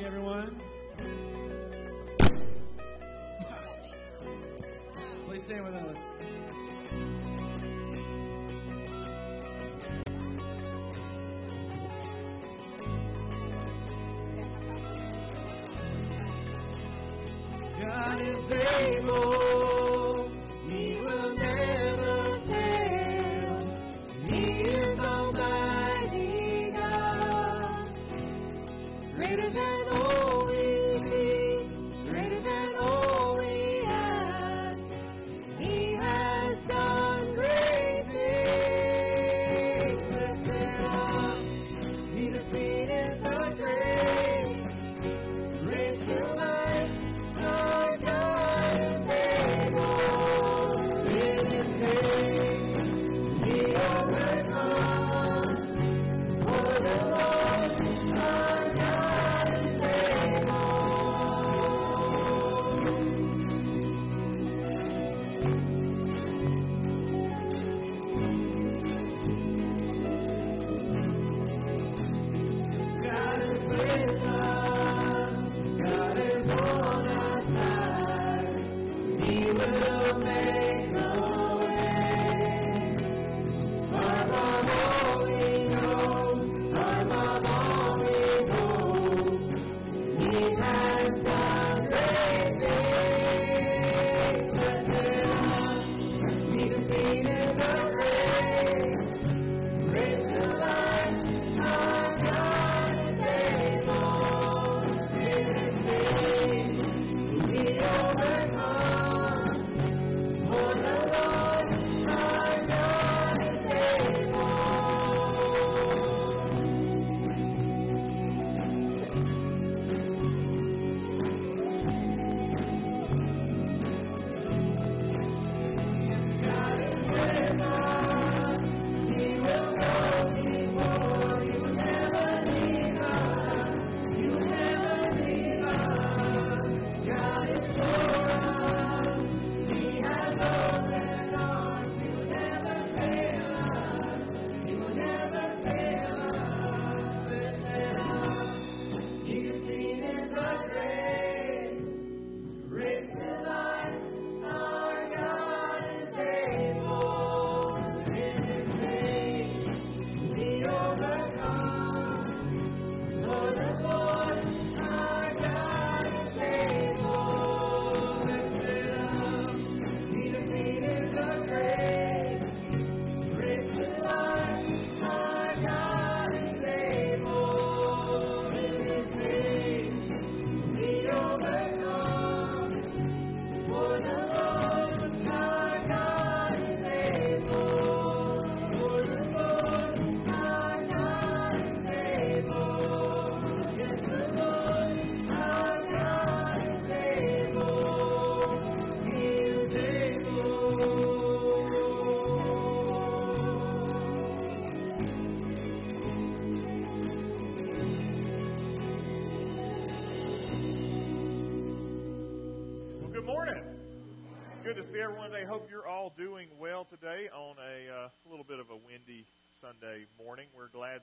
morning, everyone. Please stand with us. God is able.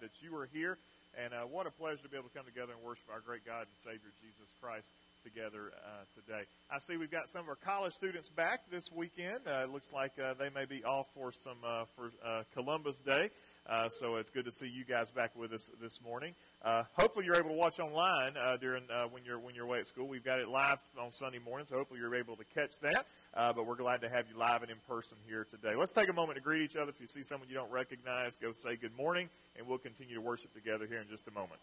That you are here, and uh, what a pleasure to be able to come together and worship our great God and Savior Jesus Christ together uh, today. I see we've got some of our college students back this weekend. Uh, it looks like uh, they may be off for some uh, for uh, Columbus Day. Uh, so it's good to see you guys back with us this morning. Uh, hopefully you're able to watch online uh, during uh, when you're when you're away at school. We've got it live on Sunday morning, so hopefully you're able to catch that. Uh, but we're glad to have you live and in person here today. Let's take a moment to greet each other. If you see someone you don't recognize, go say good morning, and we'll continue to worship together here in just a moment.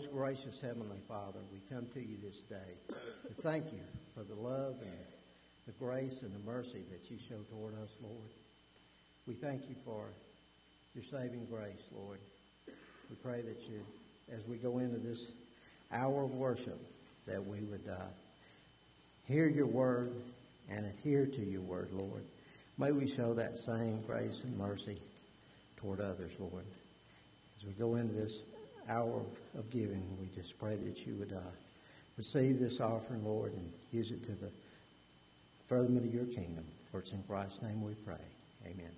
Most gracious Heavenly Father, we come to you this day to thank you for the love and the grace and the mercy that you show toward us, Lord. We thank you for your saving grace, Lord. We pray that you, as we go into this hour of worship, that we would uh, hear your word and adhere to your word, Lord. May we show that same grace and mercy toward others, Lord. As we go into this hour of giving, we just pray that you would uh, receive this offering, Lord, and use it to the furtherment of your kingdom. For it's in Christ's name we pray. Amen.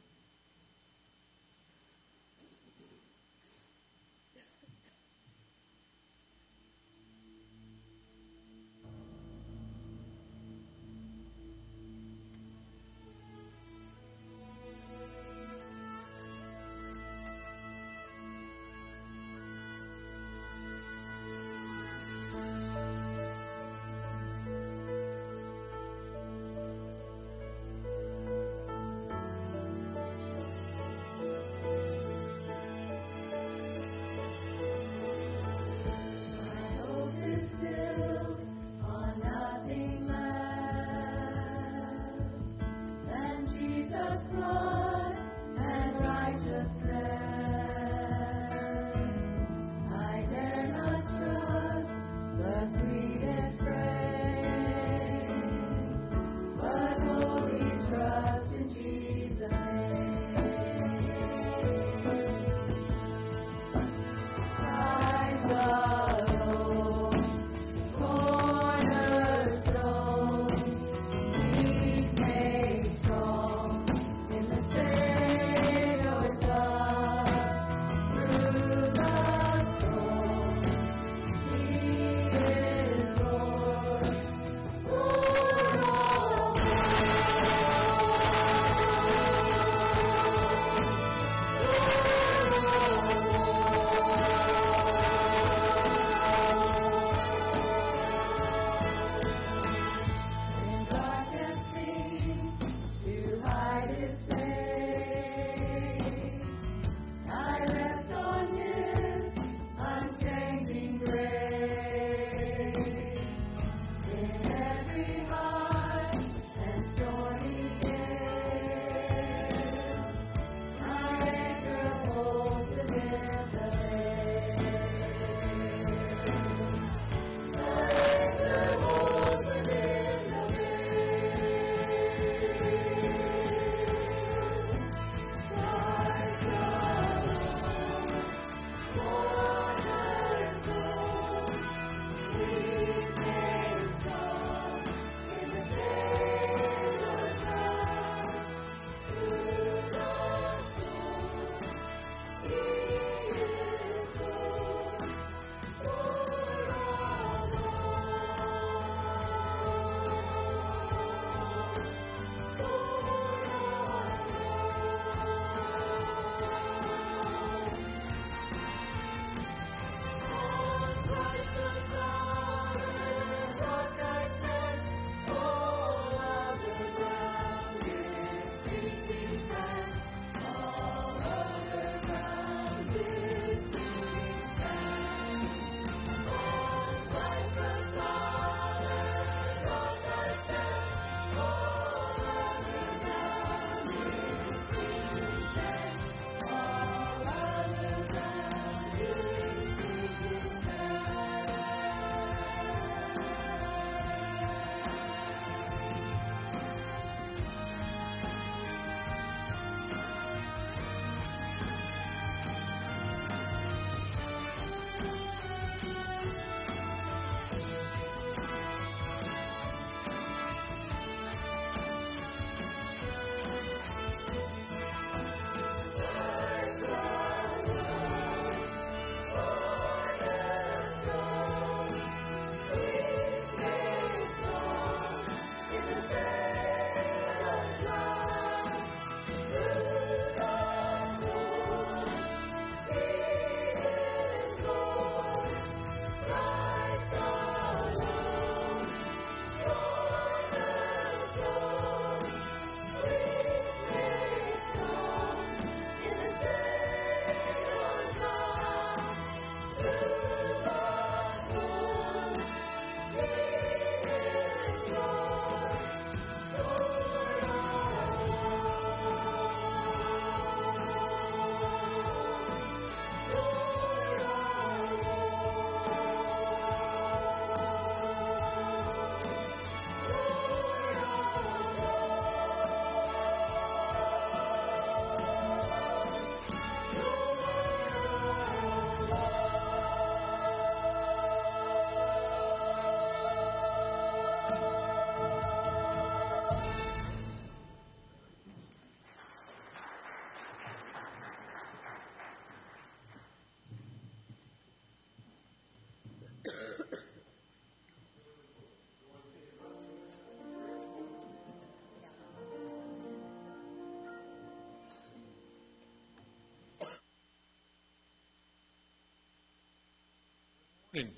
Morning.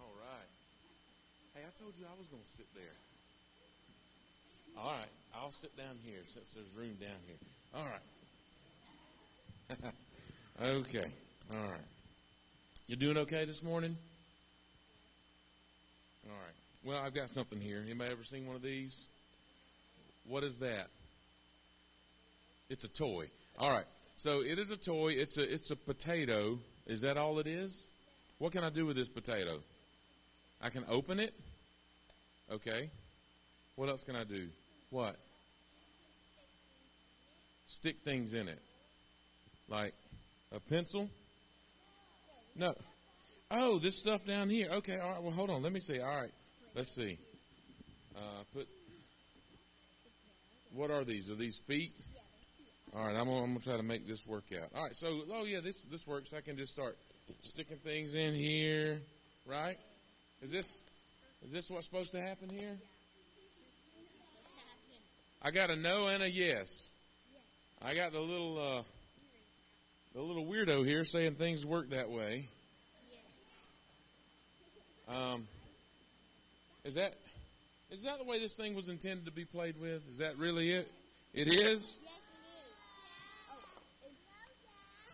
All right. Hey, I told you I was going to sit there. All right. I'll sit down here since there's room down here. All right. okay. All right. You doing okay this morning? All right. Well, I've got something here. Anybody ever seen one of these? What is that? It's a toy. All right. So it is a toy. It's a it's a potato. Is that all it is? What can I do with this potato? I can open it. Okay. What else can I do? What? Stick things in it. Like a pencil? No. Oh, this stuff down here. Okay, all right. Well, hold on. Let me see. All right. Let's see. Uh, put. What are these? Are these feet? All right. I'm gonna, I'm gonna try to make this work out. All right. So, oh yeah, this this works. I can just start sticking things in here. Right? Is this is this what's supposed to happen here? I got a no and a yes. I got the little uh, the little weirdo here saying things work that way. Um, is that is that the way this thing was intended to be played with? Is that really it? It is.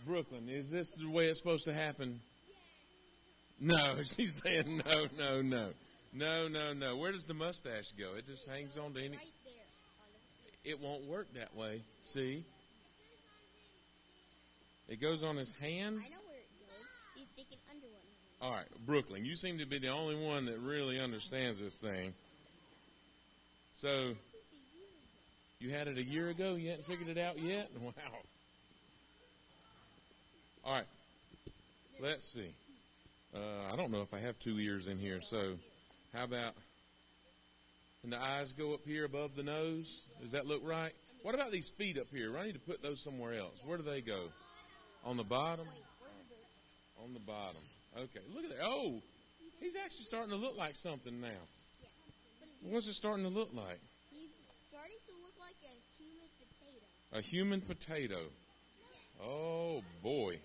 Brooklyn, is this the way it's supposed to happen? No, she's saying no, no, no, no, no, no. Where does the mustache go? It just hangs on to any. It won't work that way. See? It goes on his hand. I know where it goes. He's sticking under one. All right, Brooklyn, you seem to be the only one that really understands this thing. So, you had it a year ago? You hadn't figured it out yet? Wow. All right, let's see. Uh, I don't know if I have two ears in here, so how about. And the eyes go up here above the nose? Does that look right? What about these feet up here? I need to put those somewhere else. Where do they go? On the bottom? On the bottom. Okay, look at that. Oh, he's actually starting to look like something now. What's it starting to look like? He's starting to look like a human potato. A human potato. Oh, boy.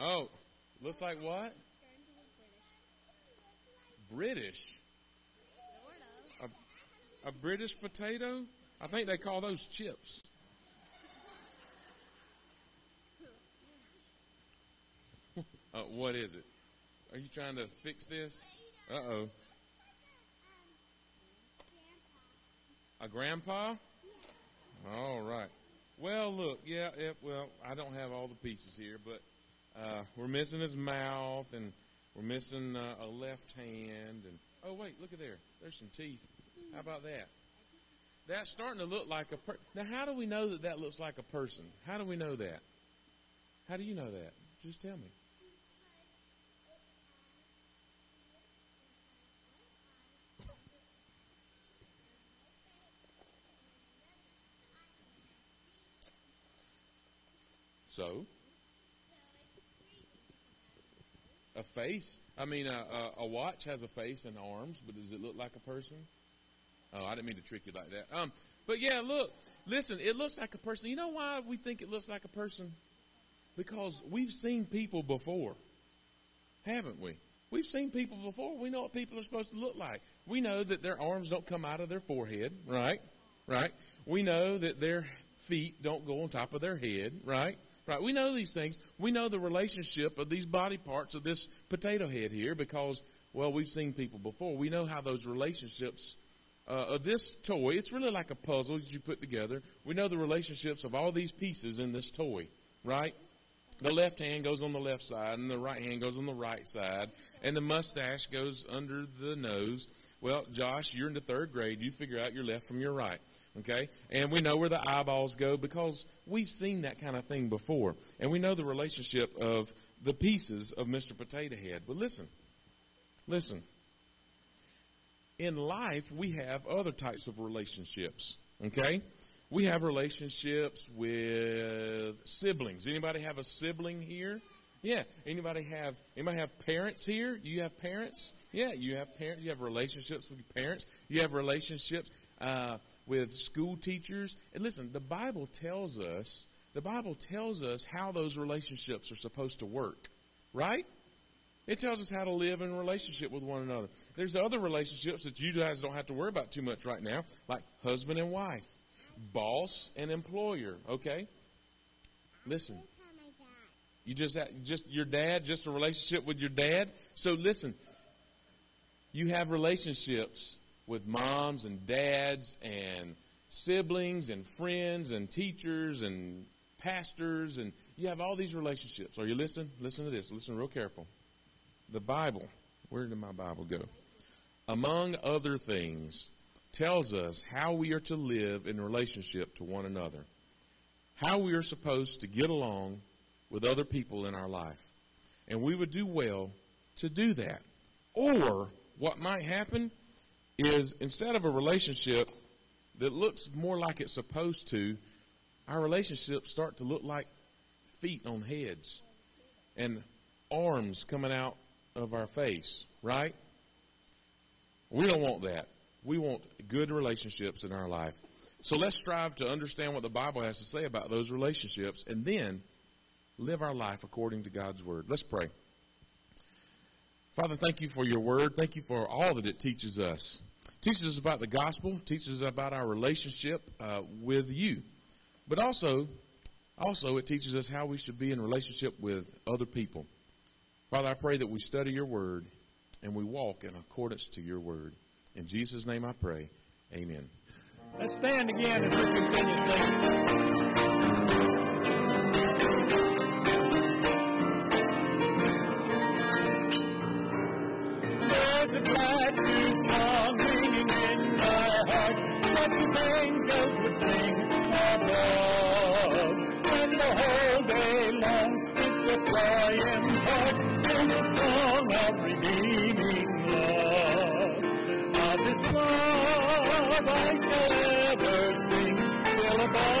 Oh, looks like what? British. Of. A British potato? I think they call those chips. Uh, what is it? Are you trying to fix this? Uh oh. A grandpa? All right. Well, look, yeah, yeah, well, I don't have all the pieces here, but uh, we're missing his mouth, and we're missing uh, a left hand, and oh wait, look at there. There's some teeth. How about that? That's starting to look like a per- now. How do we know that that looks like a person? How do we know that? How do you know that? Just tell me. So, a face. I mean, a, a, a watch has a face and arms, but does it look like a person? Oh, I didn't mean to trick you like that. Um, but yeah, look, listen, it looks like a person. You know why we think it looks like a person? Because we've seen people before, haven't we? We've seen people before. We know what people are supposed to look like. We know that their arms don't come out of their forehead, right? Right? We know that their feet don't go on top of their head, right? Right? We know these things. We know the relationship of these body parts of this potato head here because, well, we've seen people before. We know how those relationships uh, of this toy, it's really like a puzzle that you put together. We know the relationships of all these pieces in this toy, right? The left hand goes on the left side, and the right hand goes on the right side, and the mustache goes under the nose. Well, Josh, you're in the third grade. You figure out your left from your right. Okay? And we know where the eyeballs go because we've seen that kind of thing before. And we know the relationship of the pieces of Mr. Potato Head. But listen, listen. In life, we have other types of relationships. Okay? We have relationships with siblings. Anybody have a sibling here? Yeah. Anybody have anybody have parents here? You have parents? Yeah, you have parents. You have relationships with parents. You have relationships uh, with school teachers. And listen, the Bible tells us the Bible tells us how those relationships are supposed to work. right? It tells us how to live in relationship with one another. There's other relationships that you guys don't have to worry about too much right now, like husband and wife, boss and employer. Okay, listen. You just just your dad, just a relationship with your dad. So listen, you have relationships with moms and dads and siblings and friends and teachers and pastors and you have all these relationships. Are you listening? Listen to this. Listen real careful. The Bible, where did my Bible go? Among other things, tells us how we are to live in relationship to one another. How we are supposed to get along with other people in our life. And we would do well to do that. Or what might happen is instead of a relationship that looks more like it's supposed to, our relationships start to look like feet on heads and arms coming out of our face, right? We don't want that. We want good relationships in our life. So let's strive to understand what the Bible has to say about those relationships and then live our life according to God's Word. Let's pray. Father, thank you for your Word. Thank you for all that it teaches us. Teaches us about the gospel, teaches us about our relationship uh, with you. But also, also it teaches us how we should be in relationship with other people. Father, I pray that we study your Word and we walk in accordance to your Word. In Jesus' name I pray. Amen. Let's stand again as we continue singing. Love I shall ever sing, still above.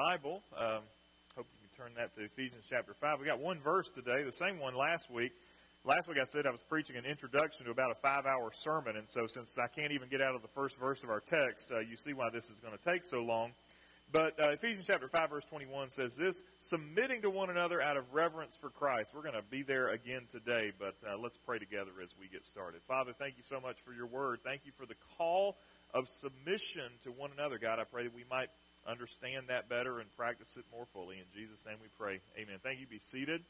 Bible, um, hope you can turn that to Ephesians chapter 5. We got one verse today, the same one last week. Last week I said I was preaching an introduction to about a five hour sermon, and so since I can't even get out of the first verse of our text, uh, you see why this is going to take so long. But uh, Ephesians chapter 5 verse 21 says this, submitting to one another out of reverence for Christ. We're going to be there again today, but uh, let's pray together as we get started. Father, thank you so much for your word. Thank you for the call of submission to one another. God, I pray that we might understand that better and practice it more fully. In Jesus' name we pray. Amen. Thank you. Be seated.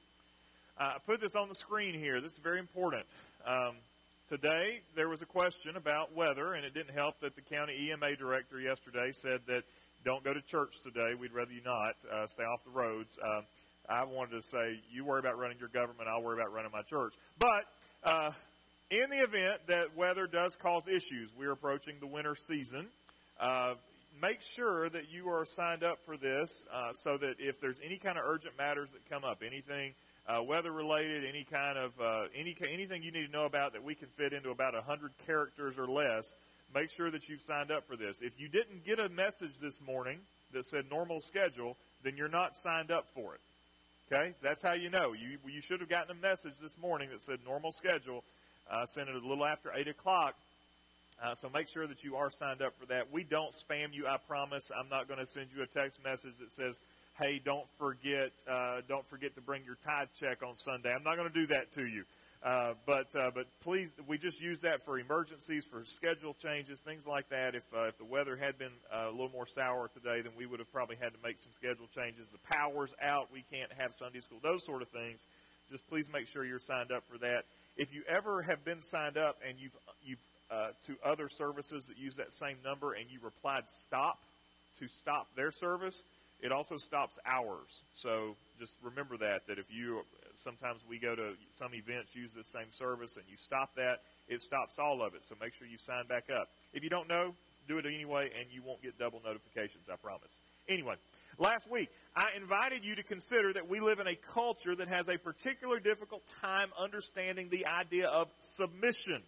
Uh, I put this on the screen here. This is very important. Um, today, there was a question about weather, and it didn't help that the county EMA director yesterday said that don't go to church today. We'd rather you not. Uh, stay off the roads. Uh, I wanted to say, you worry about running your government, I'll worry about running my church. But uh, in the event that weather does cause issues, we're approaching the winter season. Uh, make sure that you are signed up for this uh, so that if there's any kind of urgent matters that come up, anything uh, weather related, any kind of uh, any anything you need to know about that we can fit into about a hundred characters or less, make sure that you've signed up for this. If you didn't get a message this morning that said normal schedule, then you're not signed up for it. Okay? That's how you know. You, you should have gotten a message this morning that said normal schedule. Uh, sent it a little after 8 o'clock. Uh, so make sure that you are signed up for that. We don't spam you, I promise. I'm not going to send you a text message that says, hey, don't forget, uh, don't forget to bring your tithe check on Sunday. I'm not going to do that to you. Uh, but uh, but please, we just use that for emergencies, for schedule changes, things like that. If uh, if the weather had been uh, a little more sour today, then we would have probably had to make some schedule changes. The power's out, we can't have Sunday school, those sort of things. Just please make sure you're signed up for that. If you ever have been signed up and you've you've uh, to other services that use that same number and you replied stop to stop their service, it also stops ours. So just remember that that if you sometimes we go to some events use the same service and you stop that, it stops all of it. So make sure you sign back up. If you don't know, do it anyway and you won't get double notifications, I promise. Anyway, last week I invited you to consider that we live in a culture that has a particular difficult time understanding the idea of submission.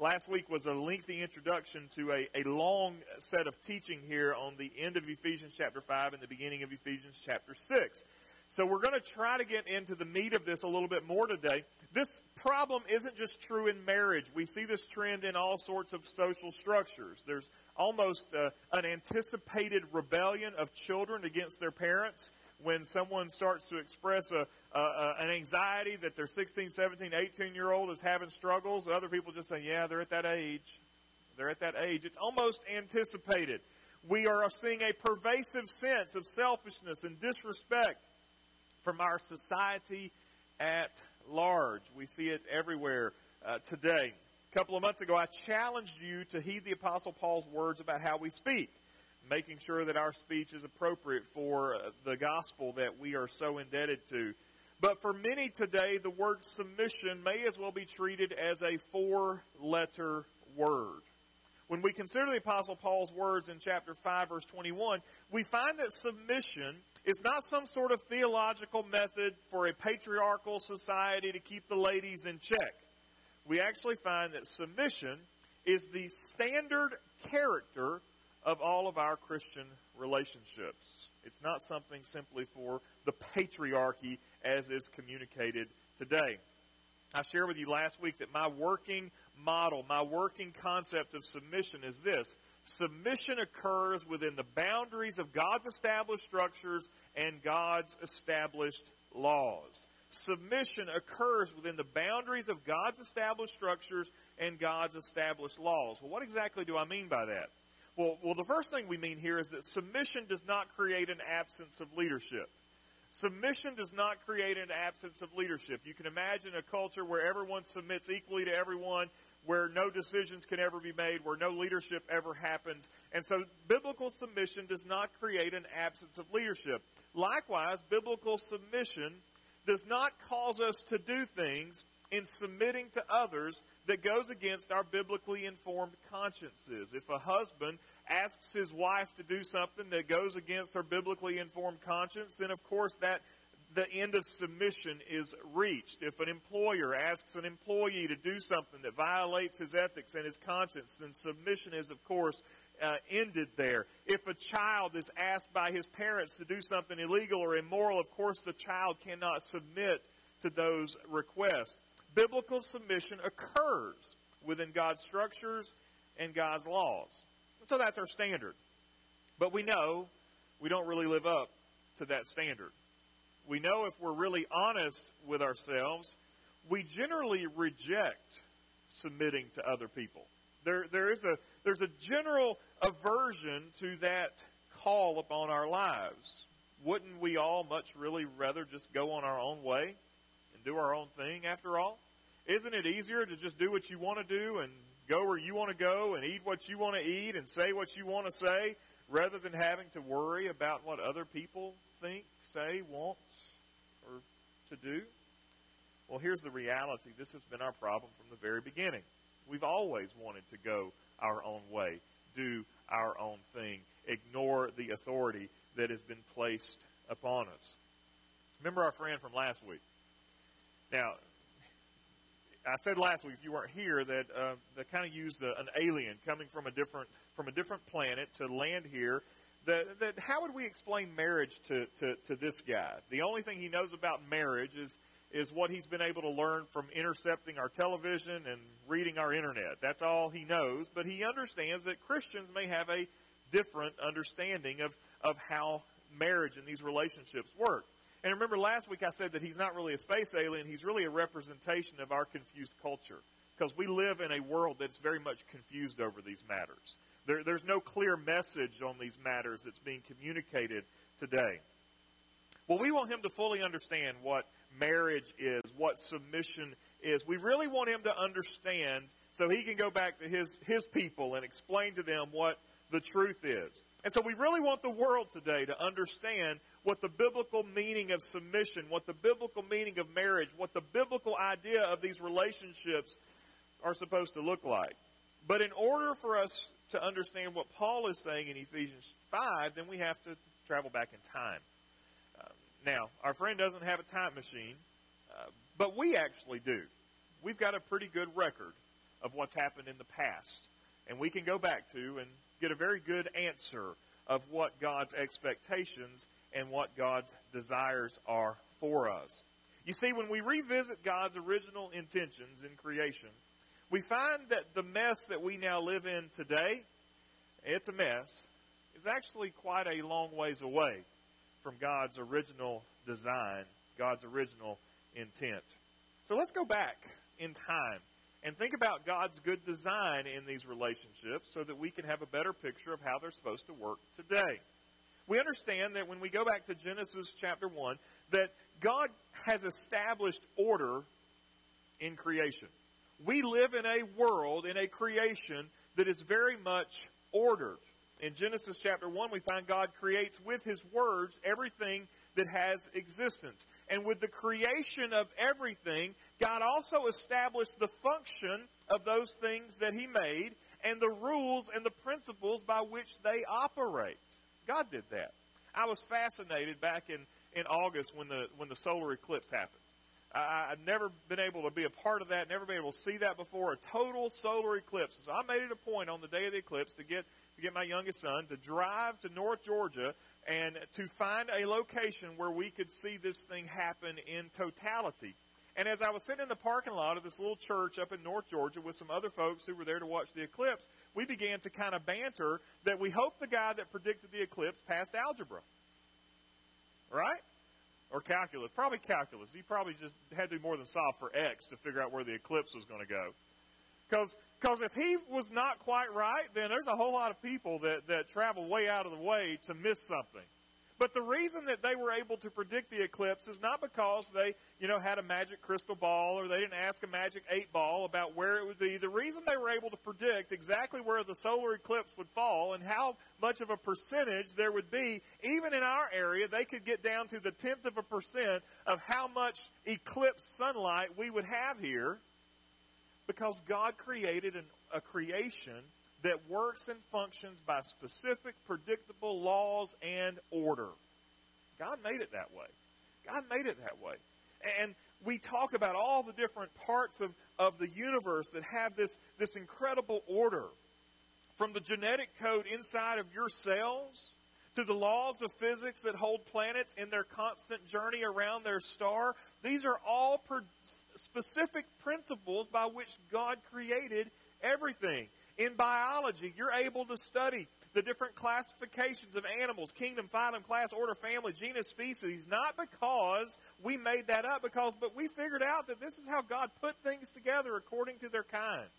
Last week was a lengthy introduction to a, a long set of teaching here on the end of Ephesians chapter 5 and the beginning of Ephesians chapter 6. So we're going to try to get into the meat of this a little bit more today. This problem isn't just true in marriage. We see this trend in all sorts of social structures. There's almost uh, an anticipated rebellion of children against their parents when someone starts to express a, a, an anxiety that their 16, 17, 18 year old is having struggles. Other people just say, yeah, they're at that age. They're at that age. It's almost anticipated. We are seeing a pervasive sense of selfishness and disrespect from our society at large. We see it everywhere uh, today. A couple of months ago, I challenged you to heed the Apostle Paul's words about how we speak, making sure that our speech is appropriate for uh, the gospel that we are so indebted to. But for many today, the word submission may as well be treated as a four letter word. When we consider the Apostle Paul's words in chapter 5, verse 21, we find that submission is not some sort of theological method for a patriarchal society to keep the ladies in check. We actually find that submission is the standard character of all of our Christian relationships. It's not something simply for the patriarchy as is communicated today. I shared with you last week that my working model, my working concept of submission is this submission occurs within the boundaries of God's established structures and God's established laws. Submission occurs within the boundaries of God's established structures and God's established laws. Well, what exactly do I mean by that? Well, well, the first thing we mean here is that submission does not create an absence of leadership. Submission does not create an absence of leadership. You can imagine a culture where everyone submits equally to everyone where no decisions can ever be made, where no leadership ever happens. And so biblical submission does not create an absence of leadership. Likewise, biblical submission does not cause us to do things in submitting to others that goes against our biblically informed consciences. If a husband asks his wife to do something that goes against her biblically informed conscience, then of course that the end of submission is reached. If an employer asks an employee to do something that violates his ethics and his conscience, then submission is, of course, uh, ended there. If a child is asked by his parents to do something illegal or immoral, of course, the child cannot submit to those requests. Biblical submission occurs within God's structures and God's laws. And So that's our standard. But we know we don't really live up to that standard we know if we're really honest with ourselves, we generally reject submitting to other people. There, there is a, there's a general aversion to that call upon our lives. Wouldn't we all much really rather just go on our own way and do our own thing after all? Isn't it easier to just do what you want to do and go where you want to go and eat what you want to eat and say what you want to say rather than having to worry about what other people think, say, want, or to do? Well, here's the reality. This has been our problem from the very beginning. We've always wanted to go our own way, do our own thing, ignore the authority that has been placed upon us. Remember our friend from last week. Now, I said last week, if you weren't here, that uh, they kind of used a, an alien coming from a different from a different planet to land here. That, that how would we explain marriage to, to, to this guy? The only thing he knows about marriage is is what he's been able to learn from intercepting our television and reading our internet. That's all he knows. But he understands that Christians may have a different understanding of, of how marriage and these relationships work. And remember last week I said that he's not really a space alien, he's really a representation of our confused culture. Because we live in a world that's very much confused over these matters. There, there's no clear message on these matters that's being communicated today. Well, we want him to fully understand what marriage is, what submission is. We really want him to understand so he can go back to his, his people and explain to them what the truth is. And so we really want the world today to understand what the biblical meaning of submission, what the biblical meaning of marriage, what the biblical idea of these relationships are supposed to look like. But in order for us to understand what Paul is saying in Ephesians 5, then we have to travel back in time. Uh, now, our friend doesn't have a time machine, uh, but we actually do. We've got a pretty good record of what's happened in the past. And we can go back to and get a very good answer of what God's expectations and what God's desires are for us. You see, when we revisit God's original intentions in creation, we find that the mess that we now live in today, it's a mess, is actually quite a long ways away from God's original design, God's original intent. So let's go back in time and think about God's good design in these relationships so that we can have a better picture of how they're supposed to work today. We understand that when we go back to Genesis chapter 1, that God has established order in creation. We live in a world, in a creation that is very much ordered. In Genesis chapter 1, we find God creates with His words everything that has existence. And with the creation of everything, God also established the function of those things that He made and the rules and the principles by which they operate. God did that. I was fascinated back in, in August when the when the solar eclipse happened. I, I've never been able to be a part of that, never been able to see that before, a total solar eclipse. So I made it a point on the day of the eclipse to get to get my youngest son to drive to North Georgia and to find a location where we could see this thing happen in totality. And as I was sitting in the parking lot of this little church up in North Georgia with some other folks who were there to watch the eclipse, we began to kind of banter that we hope the guy that predicted the eclipse passed algebra. Right? Or calculus. Probably calculus. He probably just had to do more than solve for X to figure out where the eclipse was going to go. Because because if he was not quite right, then there's a whole lot of people that, that travel way out of the way to miss something. But the reason that they were able to predict the eclipse is not because they, you know, had a magic crystal ball or they didn't ask a magic eight ball about where it would be. The reason they were able to predict exactly where the solar eclipse would fall and how much of a percentage there would be, even in our area, they could get down to the tenth of a percent of how much eclipse sunlight we would have here because God created an, a creation that works and functions by specific, predictable laws and order. God made it that way. God made it that way. And we talk about all the different parts of, of the universe that have this, this incredible order. From the genetic code inside of your cells to the laws of physics that hold planets in their constant journey around their star, these are all per- specific principles by which God created everything. In biology, you're able to study the different classifications of animals, kingdom, phylum, class, order, family, genus, species, not because we made that up, because but we figured out that this is how God put things together according to their kinds.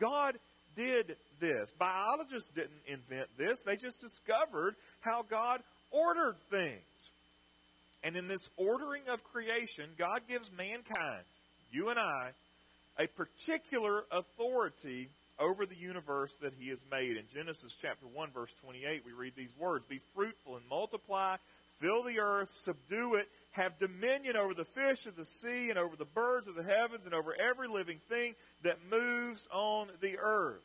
God did this. Biologists didn't invent this. They just discovered how God ordered things. And in this ordering of creation, God gives mankind, you and I, a particular authority over the universe that he has made. In Genesis chapter 1 verse 28, we read these words, Be fruitful and multiply, fill the earth, subdue it, have dominion over the fish of the sea and over the birds of the heavens and over every living thing that moves on the earth.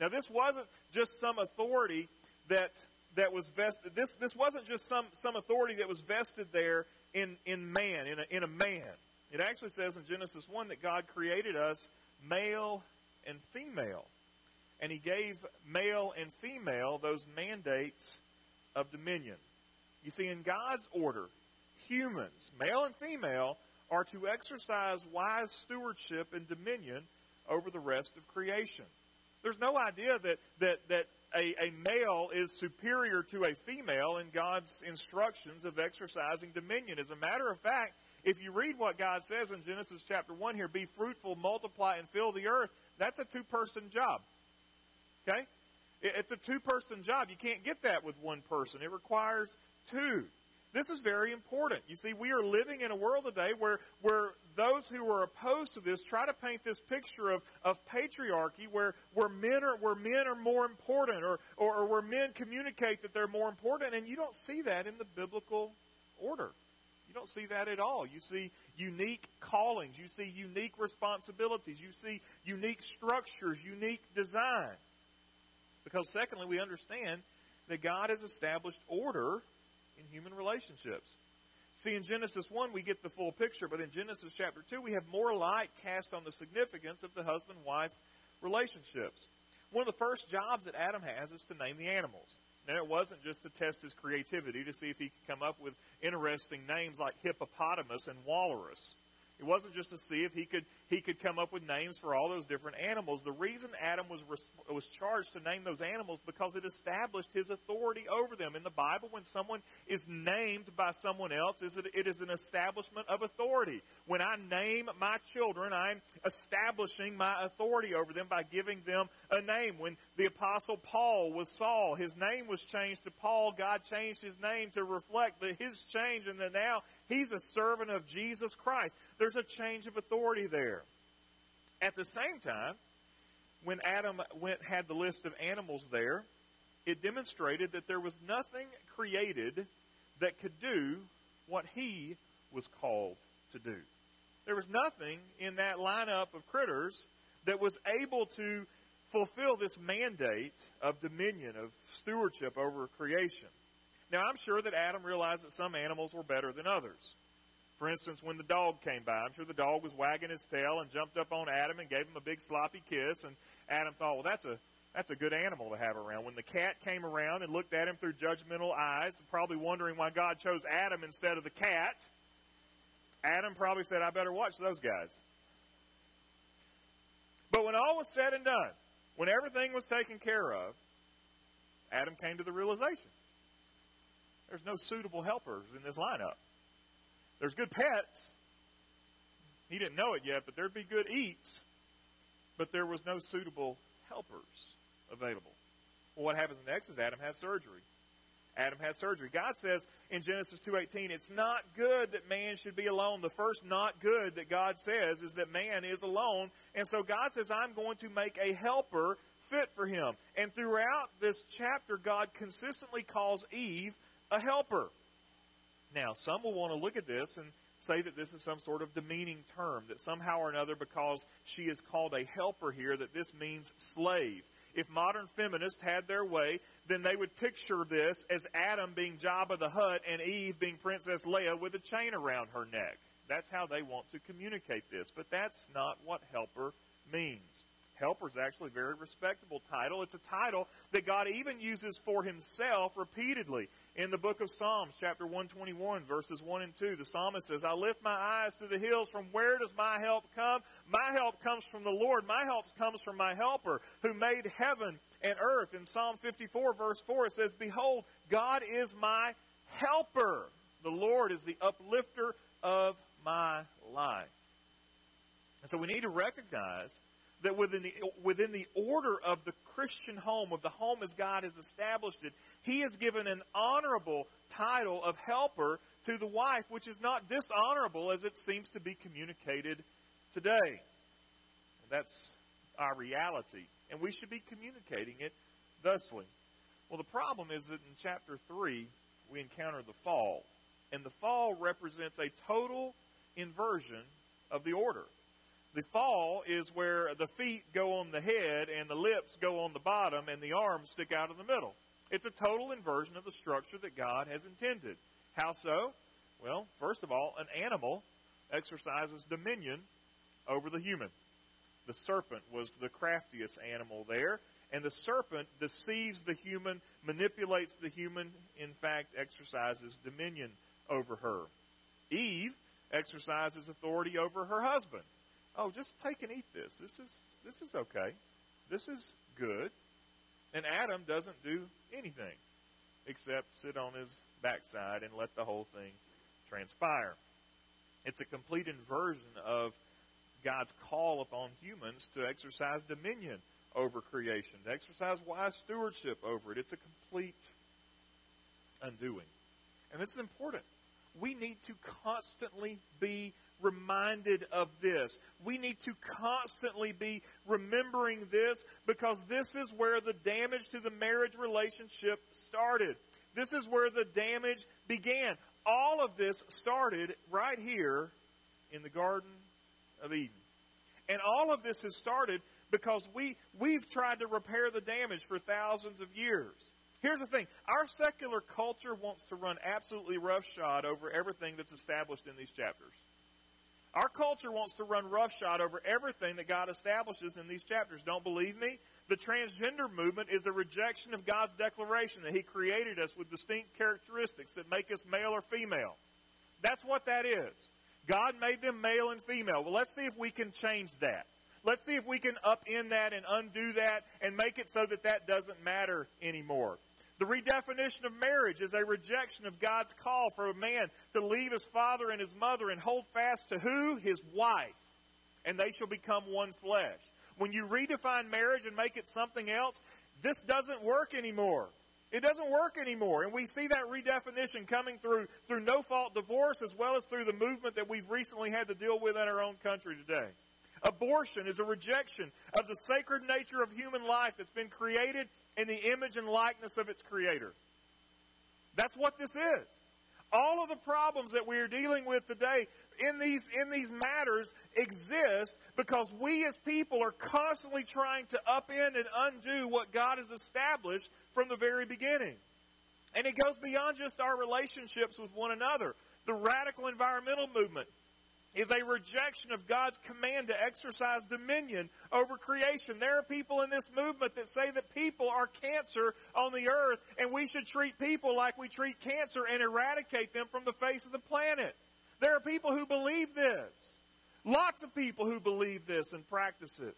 Now this wasn't just some authority that that was vested this this wasn't just some some authority that was vested there in in man in a in a man It actually says in Genesis 1 that God created us male and female. And he gave male and female those mandates of dominion. You see, in God's order, humans, male and female, are to exercise wise stewardship and dominion over the rest of creation. There's no idea that, that, that a, a male is superior to a female in God's instructions of exercising dominion. As a matter of fact, if you read what God says in Genesis chapter 1 here, be fruitful, multiply, and fill the earth, that's a two person job. Okay? It's a two person job. You can't get that with one person. It requires two. This is very important. You see, we are living in a world today where, where those who are opposed to this try to paint this picture of, of patriarchy where, where men are where men are more important or, or, or where men communicate that they're more important, and you don't see that in the biblical order. You don't see that at all. You see unique callings, you see unique responsibilities, you see unique structures, unique design. Because secondly, we understand that God has established order in human relationships. See, in Genesis 1, we get the full picture, but in Genesis chapter 2, we have more light cast on the significance of the husband wife relationships. One of the first jobs that Adam has is to name the animals. Now, it wasn't just to test his creativity to see if he could come up with interesting names like hippopotamus and walrus. It wasn't just to see if he could he could come up with names for all those different animals. The reason Adam was was charged to name those animals because it established his authority over them. In the Bible, when someone is named by someone else, is it, it is an establishment of authority. When I name my children, I'm establishing my authority over them by giving them a name. When the apostle Paul was Saul, his name was changed to Paul. God changed his name to reflect the, his change, and that now he's a servant of Jesus Christ. There's a change of authority there. At the same time, when Adam went had the list of animals there, it demonstrated that there was nothing created that could do what he was called to do. There was nothing in that lineup of critters that was able to fulfill this mandate of dominion, of stewardship over creation. Now, I'm sure that Adam realized that some animals were better than others. For instance, when the dog came by, I'm sure the dog was wagging his tail and jumped up on Adam and gave him a big sloppy kiss. And Adam thought, well, that's a that's a good animal to have around. When the cat came around and looked at him through judgmental eyes, probably wondering why God chose Adam instead of the cat, Adam probably said, I better watch those guys. But when all was said and done, when everything was taken care of, Adam came to the realization there's no suitable helpers in this lineup. There's good pets. He didn't know it yet, but there'd be good eats, but there was no suitable helpers available. Well, what happens next is Adam has surgery. Adam has surgery. God says in Genesis 2:18, it's not good that man should be alone. The first not good that God says is that man is alone, and so God says I'm going to make a helper fit for him. And throughout this chapter God consistently calls Eve a helper. Now, some will want to look at this and say that this is some sort of demeaning term, that somehow or another, because she is called a helper here, that this means slave. If modern feminists had their way, then they would picture this as Adam being Jabba the Hutt and Eve being Princess Leia with a chain around her neck. That's how they want to communicate this. But that's not what helper means. Helper is actually a very respectable title. It's a title that God even uses for himself repeatedly. In the book of Psalms, chapter 121, verses 1 and 2, the psalmist says, I lift my eyes to the hills. From where does my help come? My help comes from the Lord. My help comes from my helper who made heaven and earth. In Psalm 54, verse 4, it says, Behold, God is my helper. The Lord is the uplifter of my life. And so we need to recognize that within the, within the order of the Christian home, of the home as God has established it, He has given an honorable title of helper to the wife, which is not dishonorable as it seems to be communicated today. That's our reality. And we should be communicating it thusly. Well, the problem is that in chapter 3, we encounter the fall. And the fall represents a total inversion of the order. The fall is where the feet go on the head and the lips go on the bottom and the arms stick out in the middle. It's a total inversion of the structure that God has intended. How so? Well, first of all, an animal exercises dominion over the human. The serpent was the craftiest animal there, and the serpent deceives the human, manipulates the human, in fact, exercises dominion over her. Eve exercises authority over her husband. Oh, just take and eat this. This is this is okay. This is good. And Adam doesn't do anything except sit on his backside and let the whole thing transpire. It's a complete inversion of God's call upon humans to exercise dominion over creation, to exercise wise stewardship over it. It's a complete undoing. And this is important. We need to constantly be reminded of this. We need to constantly be remembering this because this is where the damage to the marriage relationship started. This is where the damage began. All of this started right here in the Garden of Eden. And all of this has started because we, we've tried to repair the damage for thousands of years. Here's the thing. Our secular culture wants to run absolutely roughshod over everything that's established in these chapters. Our culture wants to run roughshod over everything that God establishes in these chapters. Don't believe me? The transgender movement is a rejection of God's declaration that He created us with distinct characteristics that make us male or female. That's what that is. God made them male and female. Well, let's see if we can change that. Let's see if we can upend that and undo that and make it so that that doesn't matter anymore. The redefinition of marriage is a rejection of God's call for a man to leave his father and his mother and hold fast to who? His wife. And they shall become one flesh. When you redefine marriage and make it something else, this doesn't work anymore. It doesn't work anymore. And we see that redefinition coming through through no fault divorce as well as through the movement that we've recently had to deal with in our own country today. Abortion is a rejection of the sacred nature of human life that's been created in the image and likeness of its creator. That's what this is. All of the problems that we are dealing with today in these, in these matters exist because we as people are constantly trying to upend and undo what God has established from the very beginning. And it goes beyond just our relationships with one another. The radical environmental movement is a rejection of God's command to exercise dominion over creation. There are people in this movement that say that people are cancer on the earth and we should treat people like we treat cancer and eradicate them from the face of the planet. There are people who believe this. Lots of people who believe this and practice it.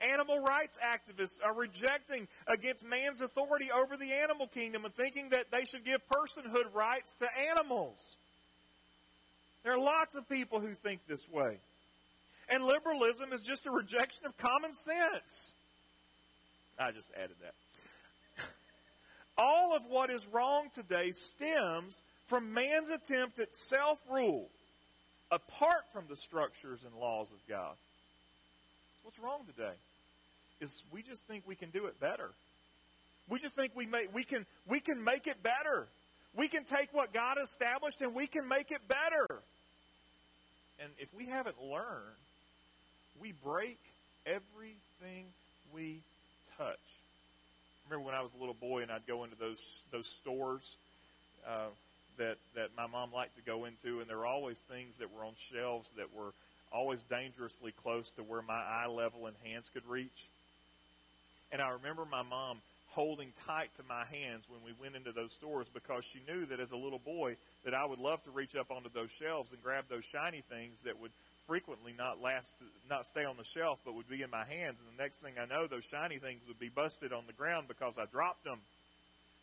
Animal rights activists are rejecting against man's authority over the animal kingdom and thinking that they should give personhood rights to animals. There are lots of people who think this way. And liberalism is just a rejection of common sense. I just added that. All of what is wrong today stems from man's attempt at self rule apart from the structures and laws of God. What's wrong today? Is we just think we can do it better. We just think we make we can we can make it better. We can take what God established and we can make it better. And if we haven't learned, we break everything we touch. remember when I was a little boy and I'd go into those those stores uh, that that my mom liked to go into, and there were always things that were on shelves that were always dangerously close to where my eye level and hands could reach. And I remember my mom holding tight to my hands when we went into those stores because she knew that as a little boy that I would love to reach up onto those shelves and grab those shiny things that would frequently not last not stay on the shelf but would be in my hands and the next thing I know those shiny things would be busted on the ground because I dropped them.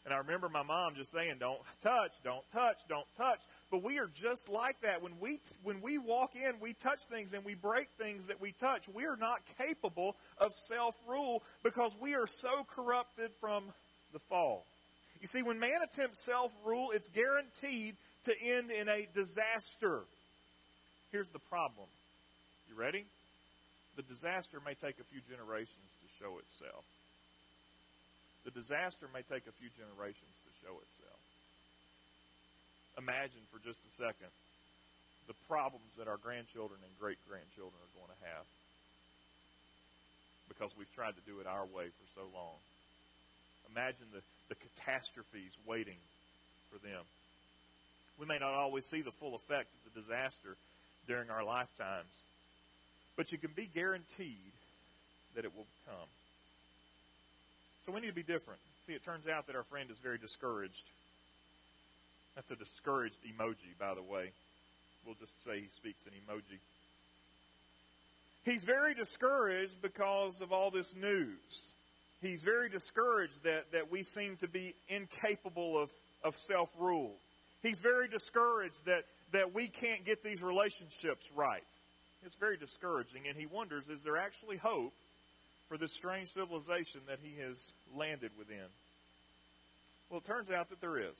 And I remember my mom just saying, "Don't touch, don't touch, don't touch." But we are just like that. When we, when we walk in, we touch things and we break things that we touch. We are not capable of self-rule because we are so corrupted from the fall. You see, when man attempts self-rule, it's guaranteed to end in a disaster. Here's the problem. You ready? The disaster may take a few generations to show itself. The disaster may take a few generations to show itself imagine for just a second the problems that our grandchildren and great grandchildren are going to have because we've tried to do it our way for so long. Imagine the, the catastrophes waiting for them. We may not always see the full effect of the disaster, during our lifetimes. But you can be guaranteed that it will come. So we need to be different. See, it turns out that our friend is very discouraged. That's a discouraged emoji, by the way. We'll just say he speaks an emoji. He's very discouraged because of all this news. He's very discouraged that, that we seem to be incapable of, of self rule. He's very discouraged that, that we can't get these relationships right. It's very discouraging, and he wonders is there actually hope for this strange civilization that he has landed within? Well, it turns out that there is.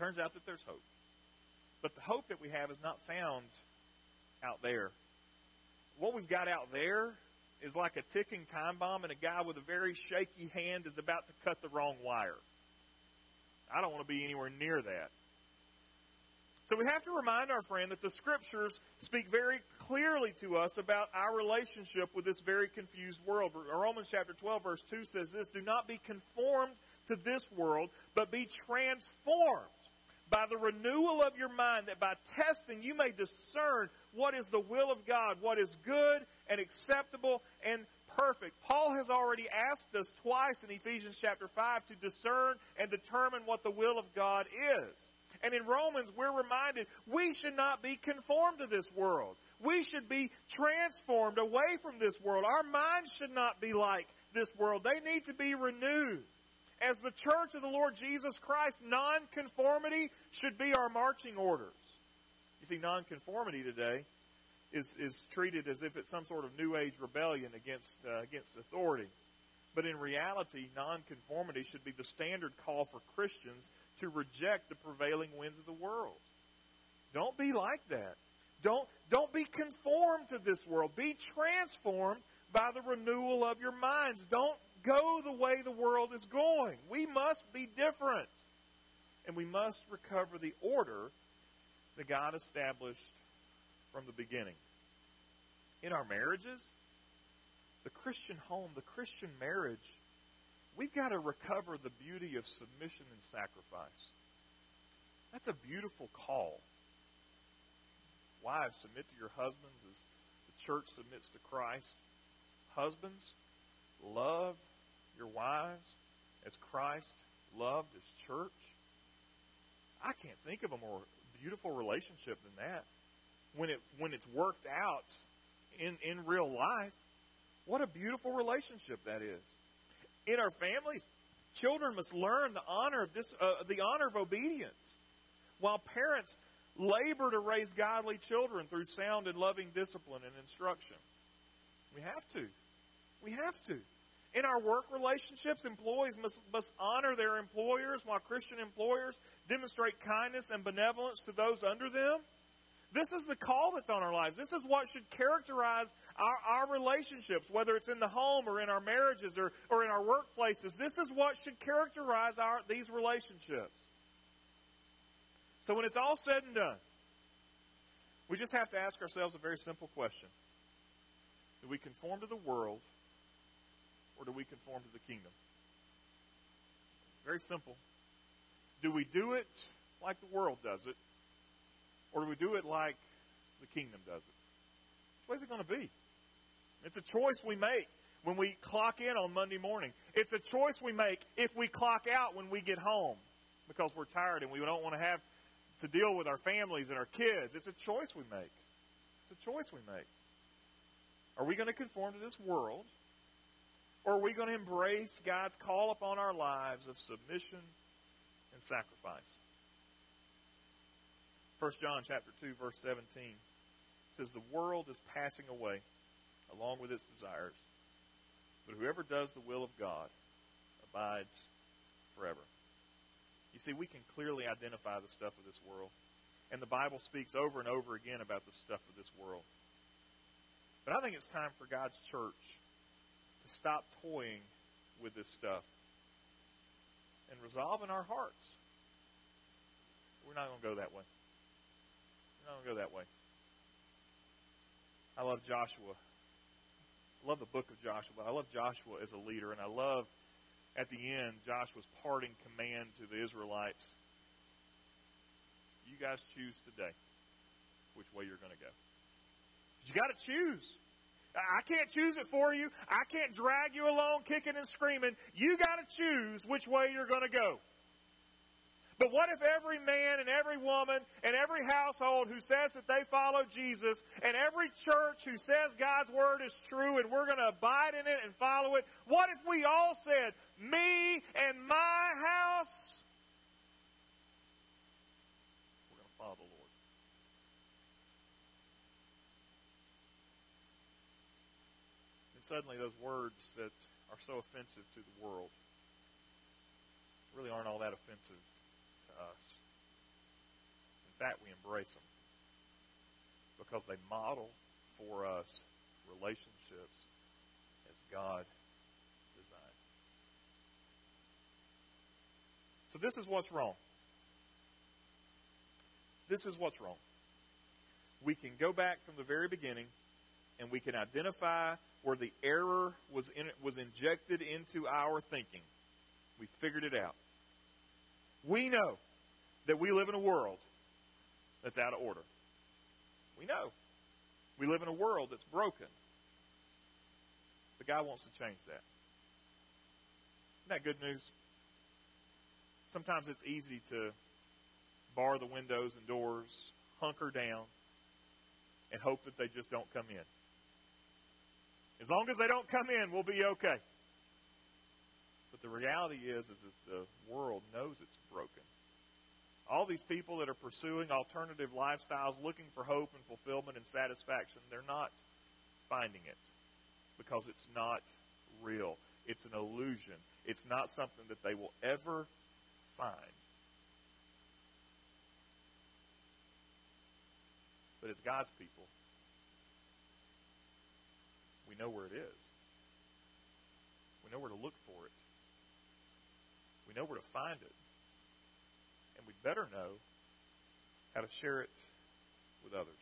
Turns out that there's hope. But the hope that we have is not found out there. What we've got out there is like a ticking time bomb, and a guy with a very shaky hand is about to cut the wrong wire. I don't want to be anywhere near that. So we have to remind our friend that the scriptures speak very clearly to us about our relationship with this very confused world. Romans chapter 12 verse 2 says this, do not be conformed to this world, but be transformed by the renewal of your mind that by testing you may discern what is the will of God, what is good and acceptable and perfect. Paul has already asked us twice in Ephesians chapter 5 to discern and determine what the will of God is. And in Romans, we're reminded we should not be conformed to this world. We should be transformed away from this world. Our minds should not be like this world. They need to be renewed. As the church of the Lord Jesus Christ, nonconformity should be our marching orders. You see, nonconformity today is, is treated as if it's some sort of New Age rebellion against, uh, against authority. But in reality, nonconformity should be the standard call for Christians to reject the prevailing winds of the world. Don't be like that. Don't, don't be conformed to this world. Be transformed by the renewal of your minds. Don't go the way the world is going. We must be different. And we must recover the order that God established from the beginning. In our marriages, the Christian home, the Christian marriage, we've got to recover the beauty of submission and sacrifice. That's a beautiful call. Wives, submit to your husbands as the church submits to Christ. Husbands, love your wives as Christ loved his church. I can't think of a more beautiful relationship than that. When it when it's worked out in in real life, what a beautiful relationship that is. In our families, children must learn the honor of this uh, the honor of obedience, while parents labor to raise godly children through sound and loving discipline and instruction. We have to. We have to. In our work relationships, employees must, must honor their employers, while Christian employers demonstrate kindness and benevolence to those under them. This is the call that's on our lives. This is what should characterize our, our relationships, whether it's in the home or in our marriages or, or in our workplaces. This is what should characterize our, these relationships. So when it's all said and done, we just have to ask ourselves a very simple question. Do we conform to the world or do we conform to the kingdom? Very simple. Do we do it like the world does it or do we do it like the kingdom does it? Which way is it going to be? It's a choice we make when we clock in on Monday morning. It's a choice we make if we clock out when we get home because we're tired and we don't want to have to deal with our families and our kids. It's a choice we make. It's a choice we make. Are we going to conform to this world or are we going to embrace God's call upon our lives of submission and sacrifice? 1 John chapter 2 verse 17 says the world is passing away along with its desires, but whoever does the will of God abides forever. You see, we can clearly identify the stuff of this world. And the Bible speaks over and over again about the stuff of this world. But I think it's time for God's church stop toying with this stuff and resolve in our hearts. We're not going to go that way. We're not going to go that way. I love Joshua. I love the book of Joshua. But I love Joshua as a leader, and I love at the end Joshua's parting command to the Israelites. You guys choose today. Which way you're going to go. You got to choose. I can't choose it for you. I can't drag you along kicking and screaming. You got to choose which way you're going to go. But what if every man and every woman and every household who says that they follow Jesus and every church who says God's Word is true and we're going to abide in it and follow it, what if we all said, me and my house, we're going to follow the Lord? And suddenly those words that are so offensive to the world really aren't all that offensive to us. In fact, we embrace them because they model for us relationships as God designed. So this is what's wrong. This is what's wrong. We can go back from the very beginning and we can identify where the error was in, was injected into our thinking. We figured it out. We know that we live in a world that's out of order. We know. We live in a world that's broken. The guy wants to change that. Isn't that good news? Sometimes it's easy to bar the windows and doors, hunker down, and hope that they just don't come in. As long as they don't come in, we'll be okay. But the reality is, is that the world knows it's broken. All these people that are pursuing alternative lifestyles, looking for hope and fulfillment and satisfaction, they're not finding it because it's not real. It's an illusion. It's not something that they will ever find. But as God's people, we know where it is. We know where to look for it. We know where to find it. And we better know how to share it with others.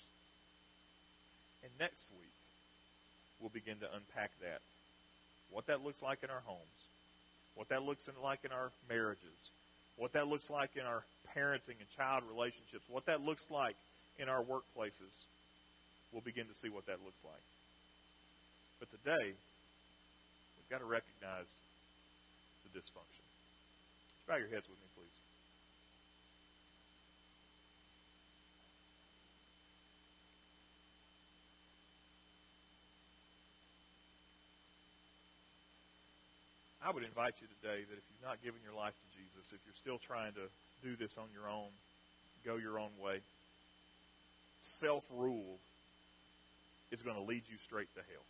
And next week, we'll begin to unpack that. What that looks like in our homes. What that looks like in our marriages. What that looks like in our parenting and child relationships. What that looks like in our workplaces. We'll begin to see what that looks like. But today, we've got to recognize the dysfunction. Bow your heads with me, please. I would invite you today that if you've not given your life to Jesus, if you're still trying to do this on your own, go your own way, self rule is going to lead you straight to hell.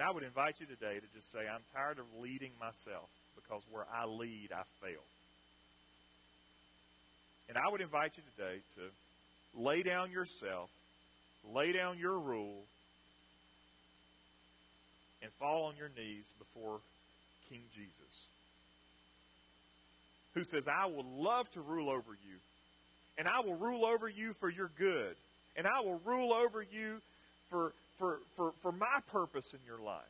And I would invite you today to just say, I'm tired of leading myself because where I lead, I fail. And I would invite you today to lay down yourself, lay down your rule, and fall on your knees before King Jesus, who says, I will love to rule over you, and I will rule over you for your good, and I will rule over you for for, for, for my purpose in your life.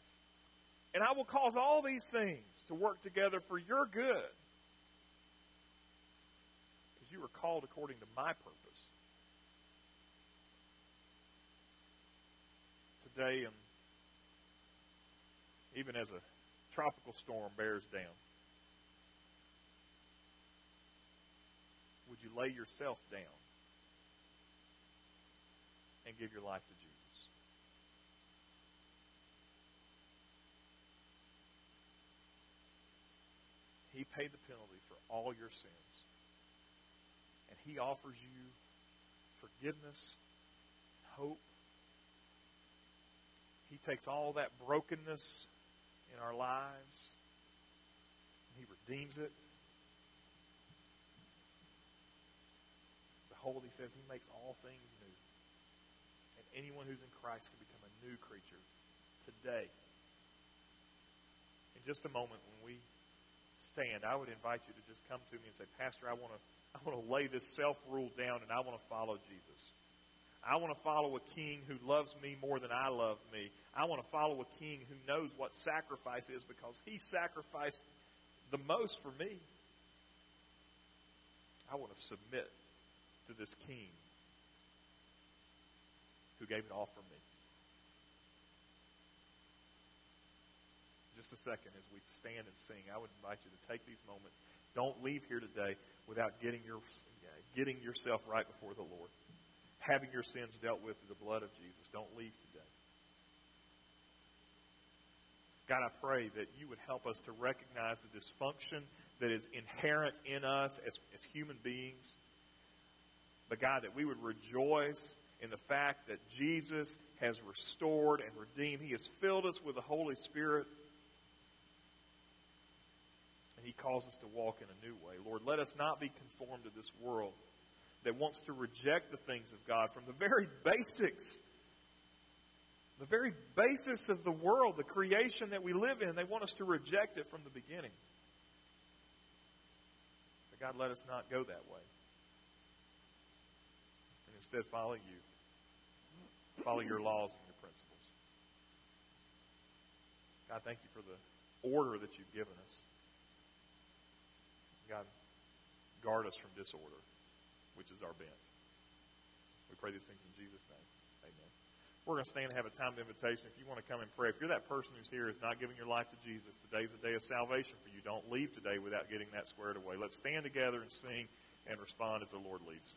And I will cause all these things to work together for your good. Because you were called according to my purpose. Today, and even as a tropical storm bears down, would you lay yourself down and give your life to Jesus? He paid the penalty for all your sins. And He offers you forgiveness, hope. He takes all that brokenness in our lives and He redeems it. Behold, He says He makes all things new. And anyone who's in Christ can become a new creature today. In just a moment, when we stand, I would invite you to just come to me and say, Pastor, I want to I want to lay this self rule down and I want to follow Jesus. I want to follow a king who loves me more than I love me. I want to follow a king who knows what sacrifice is because he sacrificed the most for me. I want to submit to this king who gave it all for me. Just a second as we stand and sing, I would invite you to take these moments. Don't leave here today without getting your getting yourself right before the Lord. Having your sins dealt with through the blood of Jesus. Don't leave today. God, I pray that you would help us to recognize the dysfunction that is inherent in us as, as human beings. But God, that we would rejoice in the fact that Jesus has restored and redeemed. He has filled us with the Holy Spirit. And He calls us to walk in a new way. Lord, let us not be conformed to this world that wants to reject the things of God from the very basics the very basis of the world, the creation that we live in, they want us to reject it from the beginning. But God, let us not go that way. And instead follow you. Follow your laws and your principles. God, thank you for the order that you've given us. God, guard us from disorder, which is our bent. We pray these things in Jesus' name. Amen. We're going to stand and have a time of invitation. If you want to come and pray, if you're that person who's here is not giving your life to Jesus, today's a day of salvation for you. Don't leave today without getting that squared away. Let's stand together and sing and respond as the Lord leads.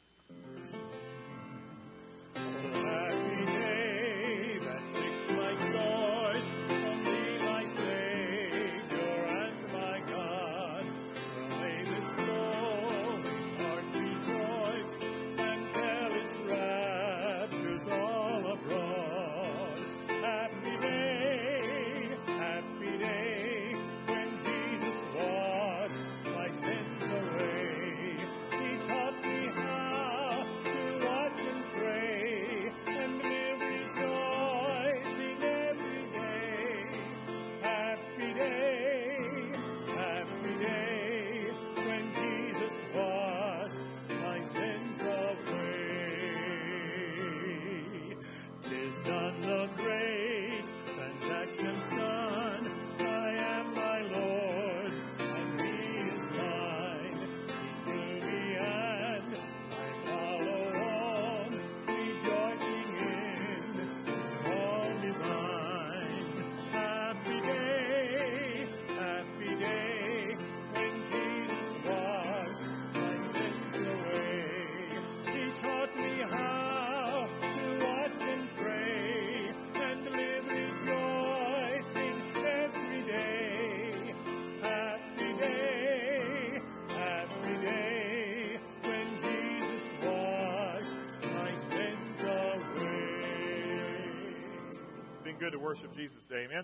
Good to worship Jesus today, amen?